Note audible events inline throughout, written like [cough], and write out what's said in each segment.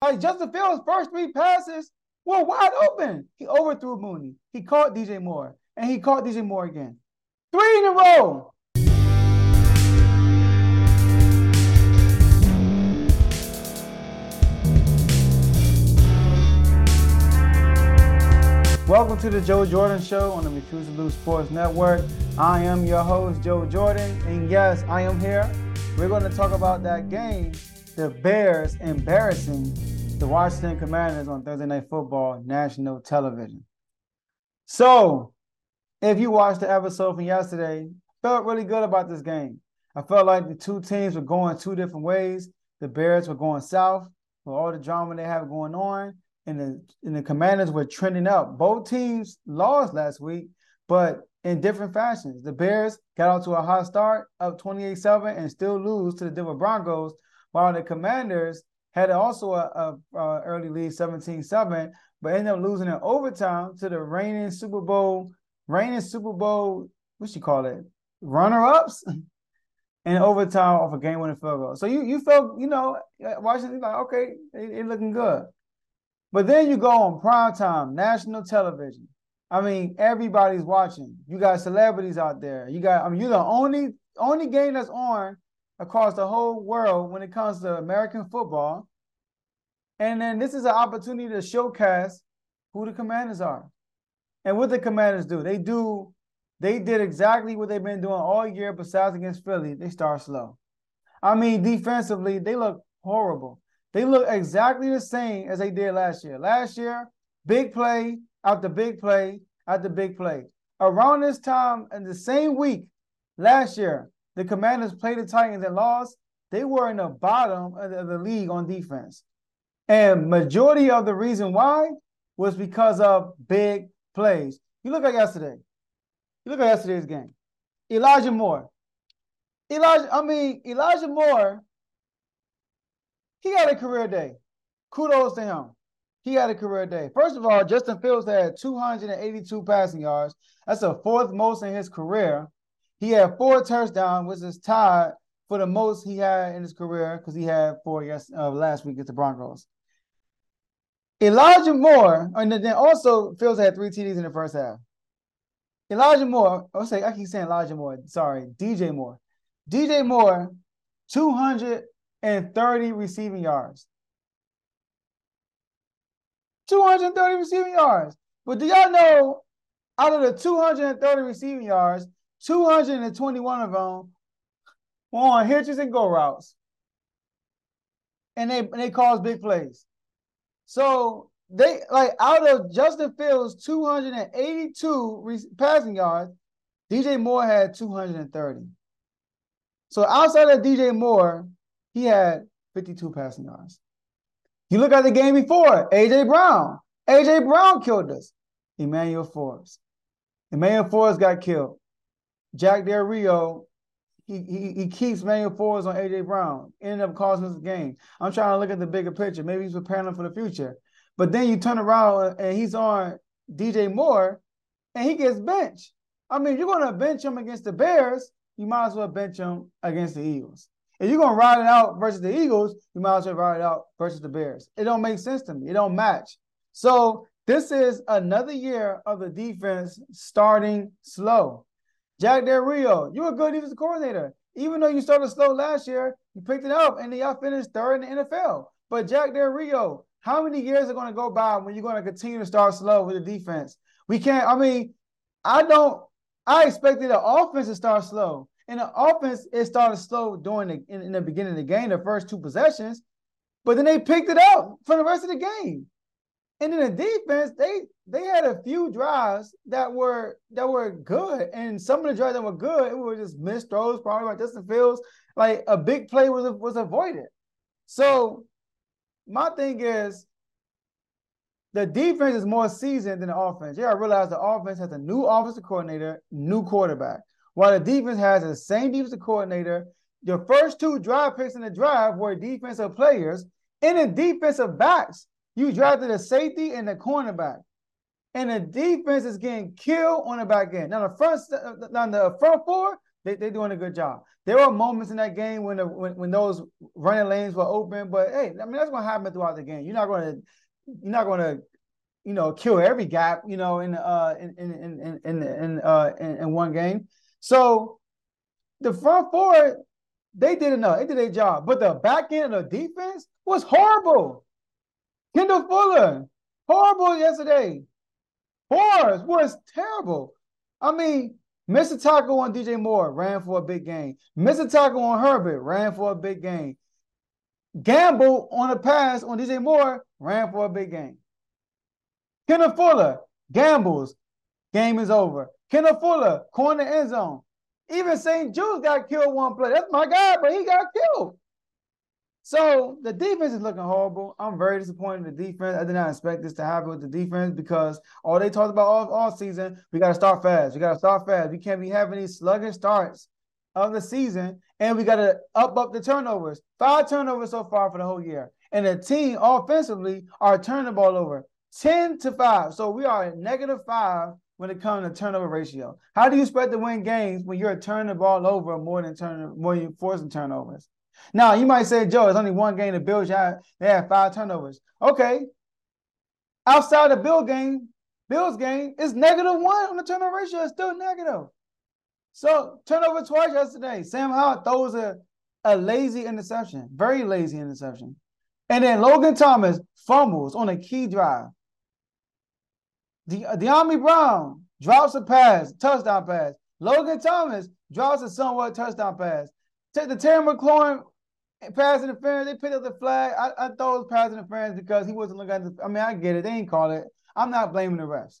Like Justin Fields' first three passes were wide open. He overthrew Mooney. He caught DJ Moore, and he caught DJ Moore again. Three in a row. Welcome to the Joe Jordan Show on the Refuse to Lose Sports Network. I am your host, Joe Jordan, and yes, I am here. We're going to talk about that game, the Bears embarrassing the Washington Commanders on Thursday Night Football national television. So, if you watched the episode from yesterday, felt really good about this game. I felt like the two teams were going two different ways. The Bears were going south with all the drama they have going on, and the and the Commanders were trending up. Both teams lost last week, but in different fashions. The Bears got out to a hot start, up 28-7, and still lose to the Denver Broncos, while the Commanders had also a, a, a early lead, 17-7, but ended up losing in overtime to the reigning Super Bowl, reigning Super Bowl, what you call it, runner-ups, [laughs] in overtime off a game-winning field goal. So you you felt, you know, uh, Washington like, okay, it, it looking good. But then you go on prime time, national television. I mean, everybody's watching. You got celebrities out there. You got, I mean, you're the only only game that's on across the whole world when it comes to American football. And then this is an opportunity to showcase who the commanders are. And what the commanders do. They do, they did exactly what they've been doing all year, besides against Philly. They start slow. I mean, defensively, they look horrible. They look exactly the same as they did last year. Last year, big play after big play after big play. Around this time in the same week last year, the Commanders played the Titans and lost. They were in the bottom of the, league on defense. And majority of the reason why was because of big plays. You look at yesterday. You look at yesterday's game. Elijah Moore. Elijah, I mean, Elijah Moore he had a career day. Kudos to him. He had a career day. First of all, Justin Fields had 282 passing yards. That's the fourth most in his career. He had four touchdowns, which is tied for the most he had in his career because he had four yes, uh, last week against the Broncos. Elijah Moore, and then also Fields had three TDs in the first half. Elijah Moore, I say I keep saying Elijah Moore. Sorry, DJ Moore. DJ Moore, 230 receiving yards. 230 receiving yards. But do y'all know out of the 230 receiving yards, 221 of them were on hitches and go routes. And they, and they caused big plays. So they like out of Justin Fields' 282 re- passing yards, DJ Moore had 230. So outside of DJ Moore, he had 52 passing yards. You look at the game before, AJ Brown. AJ Brown killed us. Emmanuel Forbes. Emmanuel Forbes got killed. Jack Del Rio, he, he, he keeps Emmanuel Forbes on AJ Brown, ended up causing us the game. I'm trying to look at the bigger picture. Maybe he's preparing him for the future. But then you turn around and he's on DJ Moore and he gets benched. I mean, you're going to bench him against the Bears, you might as well bench him against the Eagles. If you're gonna ride it out versus the Eagles, you might as well ride it out versus the Bears. It don't make sense to me. It don't match. So this is another year of the defense starting slow. Jack Del Rio, you're a good defensive coordinator. Even though you started slow last year, you picked it up and then y'all finished third in the NFL. But Jack Del Rio, how many years are going to go by when you're going to continue to start slow with the defense? We can't. I mean, I don't. I expected the offense to start slow. And the offense, it started slow during the in, in, the beginning of the game, the first two possessions, but then they picked it up for the rest of the game. And then the defense, they they had a few drives that were that were good, and some of the drives that were good, it were just missed throws, probably by Justin Fields. Like a big play was was avoided. So my thing is, the defense is more seasoned than the offense. Yeah, I realize the offense has a new offensive coordinator, new quarterback while the defense has the same defensive coordinator. The first two drive picks in the drive were defensive players. And in defensive backs, you drafted a safety and a cornerback. And the defense is getting killed on the back end. Now the front, on the front four, They they doing a good job. There were moments in that game when the when, when those running lanes were open, but hey, I mean that's gonna happen throughout the game. You're not gonna you're not gonna you know kill every gap, you know, in uh in in in in in uh in, in one game. So the front four, they did enough. They did their job. But the back end of the defense was horrible. Kendall Fuller, horrible yesterday. Horse was terrible. I mean, Mr. Taco on DJ Moore ran for a big game. Mr. Taco on Herbert ran for a big game. Gamble on a pass on DJ Moore ran for a big game. Kendall Fuller gambles. Game is over. Kendall Fuller, corner end zone. Even St-Juste got killed one play. That's my guy, but he got killed. So the defense is looking horrible. I'm very disappointed in the defense. I did not expect this to happen with the defense because all they talked about all, all season, we got to start fast. We got to start fast. We can't be having these sluggish starts of the season, and we got to up up the turnovers. Five turnovers so far for the whole year, and the team offensively are turning the ball over ten to five. So we are at negative five when it comes to turnover ratio. How do you expect to win games when you're turning the ball over more than turning more than forcing turnovers? Now you might say, Joe, it's only one game. The Bills had they had five turnovers. Okay. Outside the Bill game, Bills game is negative one on the turnover ratio. It's still negative. So turnover twice yesterday. Sam Howell throws a, a lazy interception, very lazy interception. And then Logan Thomas fumbles on a key drive. De- Dyami Brown drops a pass, touchdown pass. Logan Thomas drops a somewhat touchdown pass. Take the Terry McLaurin pass interference. They picked up the flag. I, I thought it was pass interference because he wasn't looking at the. I mean, I get it. They ain't call it. I'm not blaming the refs.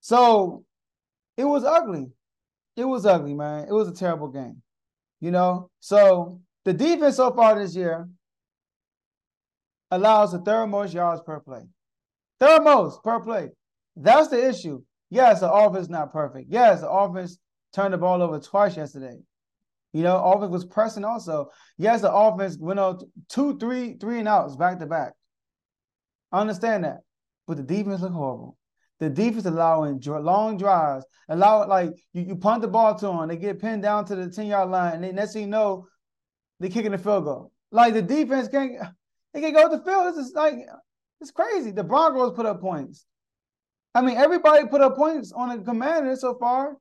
So it was ugly. It was ugly, man. It was a terrible game. You know. So the defense so far this year allows the third most yards per play. Third most per play. That's the issue. Yes, the offense not perfect. Yes, the offense turned the ball over twice yesterday. You know, offense was pressing also. Yes, the offense went on two, three, three and outs back to back. I understand that. But the defense looked horrible. The defense allowing long drives, allow like you, you punt the ball to them, they get pinned down to the 10 yard line, and then next thing you know, they're kicking the field goal. Like the defense can't they can't go to the field. This is like it's crazy. The Broncos put up points. I mean, everybody put up points on the Commanders so far,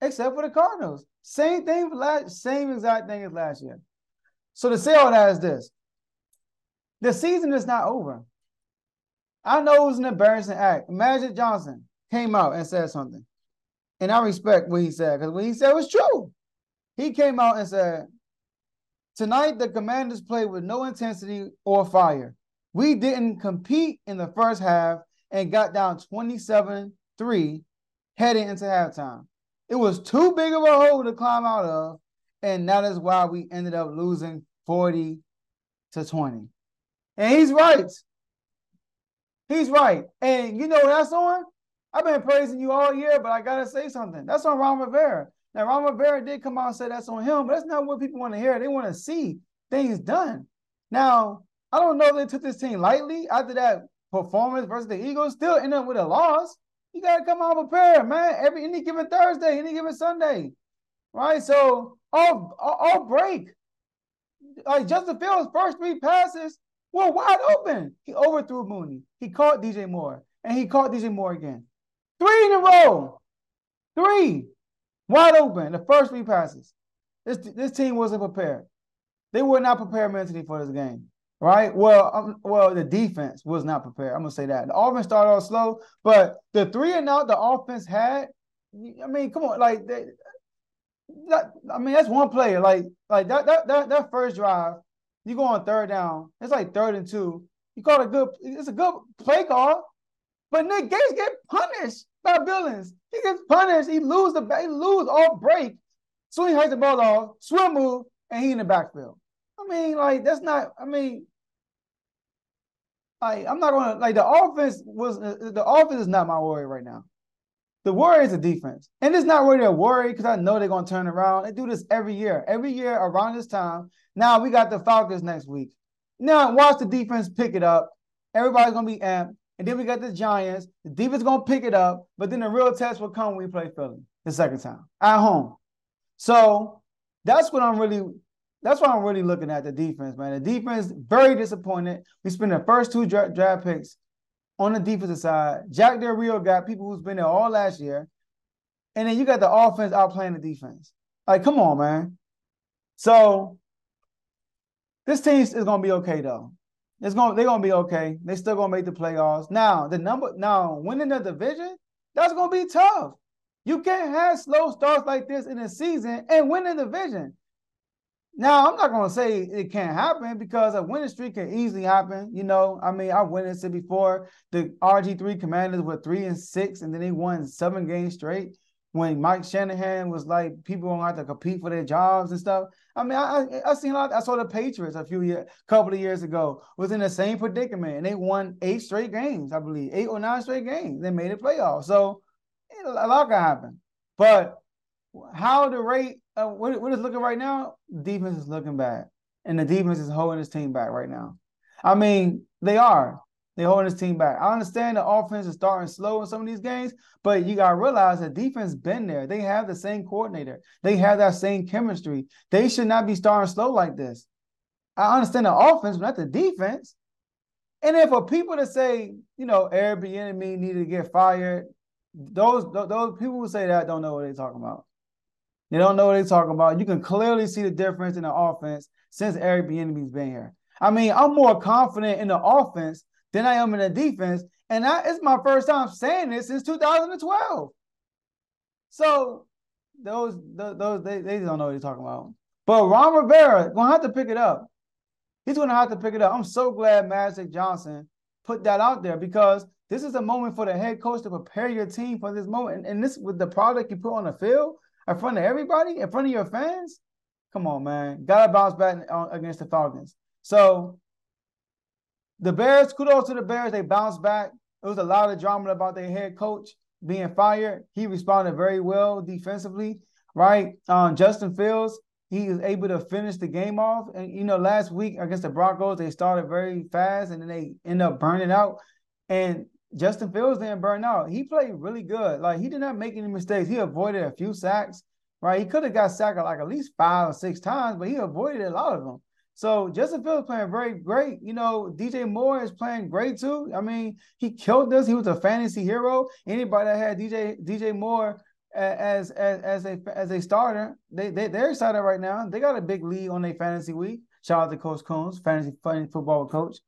except for the Cardinals. Same thing for last, same exact thing as last year. So to say all that is this: the season is not over. I know it was an embarrassing act. Magic Johnson came out and said something, and I respect what he said because what he said was true. He came out and said, "Tonight the Commanders played with no intensity or fire. We didn't compete in the first half and got down 27-3 heading into halftime. It was too big of a hole to climb out of, and that is why we ended up losing 40 to 20. And he's right. He's right. And you know that's on? I've been praising you all year, but I gotta say something. That's on Ron Rivera. Now, Ron Rivera did come out and say that's on him, but that's not what people want to hear. They want to see things done. Now, I don't know if they took this team lightly after that performance versus the Eagles. Still end up with a loss. You gotta come out prepared, man. Every any given Thursday, any given Sunday, right? So all all break, like Justin Fields' first three passes were wide open. He overthrew Mooney. He caught DJ Moore, and he caught DJ Moore again. Three in a row, three wide open. The first three passes. This this team wasn't prepared. They were not prepared mentally for this game right? Well, um, well, the defense was not prepared. I'm gonna say that the offense started off slow, but the three and out the offense had. I mean, come on, like they, that, I mean, that's one player. Like, like that, that, that, that first drive, you go on third down. It's like third and two. You call it a good. It's a good play call, but Nick Gates get punished by Billings. He gets punished. He lose the he lose off break. So he hikes the ball off, swim move, and he in the backfield. I mean, like that's not. I mean, like I'm not gonna like the offense was the offense is not my worry right now. The worry is the defense, and it's not really a worry because I know they're gonna turn around. They do this every year, every year around this time. Now we got the Falcons next week. Now watch the defense pick it up. Everybody's gonna be amped, and then we got the Giants. The defense gonna pick it up, but then the real test will come when we play Philly the second time at home. So that's what I'm really that's why I'm really looking at the defense, man. The defense very disappointed. We spent the first two draft, draft picks on the defensive side. Jack Del Rio got people who's been there all last year, and then you got the offense outplaying the defense. Like, come on, man. So this team is gonna be okay though. It's gonna they're gonna be okay. They still gonna make the playoffs. Now the number now winning the division that's gonna be tough. You can't have slow starts like this in a season and win the division. Now, I'm not to say it can't happen because a winning streak can easily happen. You know, I mean, I've witnessed it before. The RG3 commanders were three and six, and then they won seven games straight. When Mike Shanahan was like, people don't have to compete for their jobs and stuff. I mean, I I, I seen a lot. I saw the Patriots a few years, couple of years ago, was in the same predicament, and they won eight straight games, I believe, eight or nine straight games. They made it playoffs. So a lot can happen. But how the rate uh, what, what is looking right now? Defense is looking bad, and the defense is holding this team back right now. I mean, they are. They're holding this team back. I understand the offense is starting slow in some of these games, but you gotta realize the defense been there. They have the same coordinator. They have that same chemistry. They should not be starting slow like this. I understand the offense, but not the defense. And then for people to say, you know, Bieniemy needed to get fired, those those people who say that don't know what they're talking about. They don't know what they're talking about. You can clearly see the difference in the offense since Eric Bieniemy's been here. I mean, I'm more confident in the offense than I am in the defense, and that is my first time saying this since 2012. So those those they, they don't know what they're talking about. But Ron Rivera gonna have to pick it up. He's gonna have to pick it up. I'm so glad Magic Johnson put that out there because this is a moment for the head coach to prepare your team for this moment. And, and this with the product you put on the field, in front of everybody, in front of your fans. Come on, man. Gotta bounce back against the Falcons. So the Bears, kudos to the Bears. They bounced back. It was a lot of drama about their head coach being fired. He responded very well defensively, right? Um, Justin Fields, he was able to finish the game off. And you know, last week against the Broncos, they started very fast and then they end up burning out. And Justin Fields didn't burn out. He played really good. Like he did not make any mistakes. He avoided a few sacks. Right, he could have got sacked like at least five or six times, but he avoided a lot of them. So Justin Fields playing very great. You know, DJ Moore is playing great too. I mean, he killed us. He was a fantasy hero. Anybody that had DJ DJ Moore as as as a as a starter, they, they they're excited right now. They got a big lead on their fantasy week. Shout out to Coach Coons, fantasy football coach.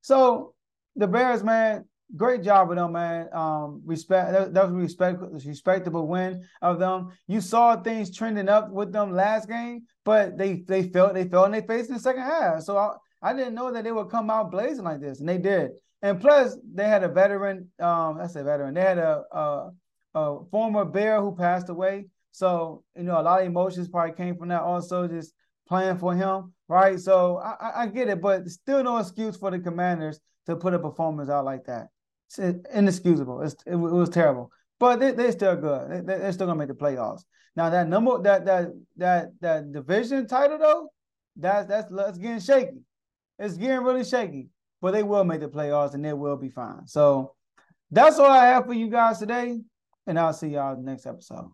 So the Bears, man, great job with them, man. Um, respect that, that was respect respectable win of them. You saw things trending up with them last game, but they they felt they fell in their face in the second half. So I, I didn't know that they would come out blazing like this, and they did. And plus, they had a veteran. Um, I say veteran. They had a, a a former Bear who passed away. So you know, a lot of emotions probably came from that. Also, just playing for him, right? So I, I get it, but still no excuse for the Commanders to put a performance out like that inexcusable. It's, it, it, was terrible. But they, they're still good. They, are still gonna make the playoffs. Now that number that that that that division title though, that's that's that's getting shaky. It's getting really shaky. But they will make the playoffs and they will be fine. So that's all I have for you guys today. And I'll see y'all next episode.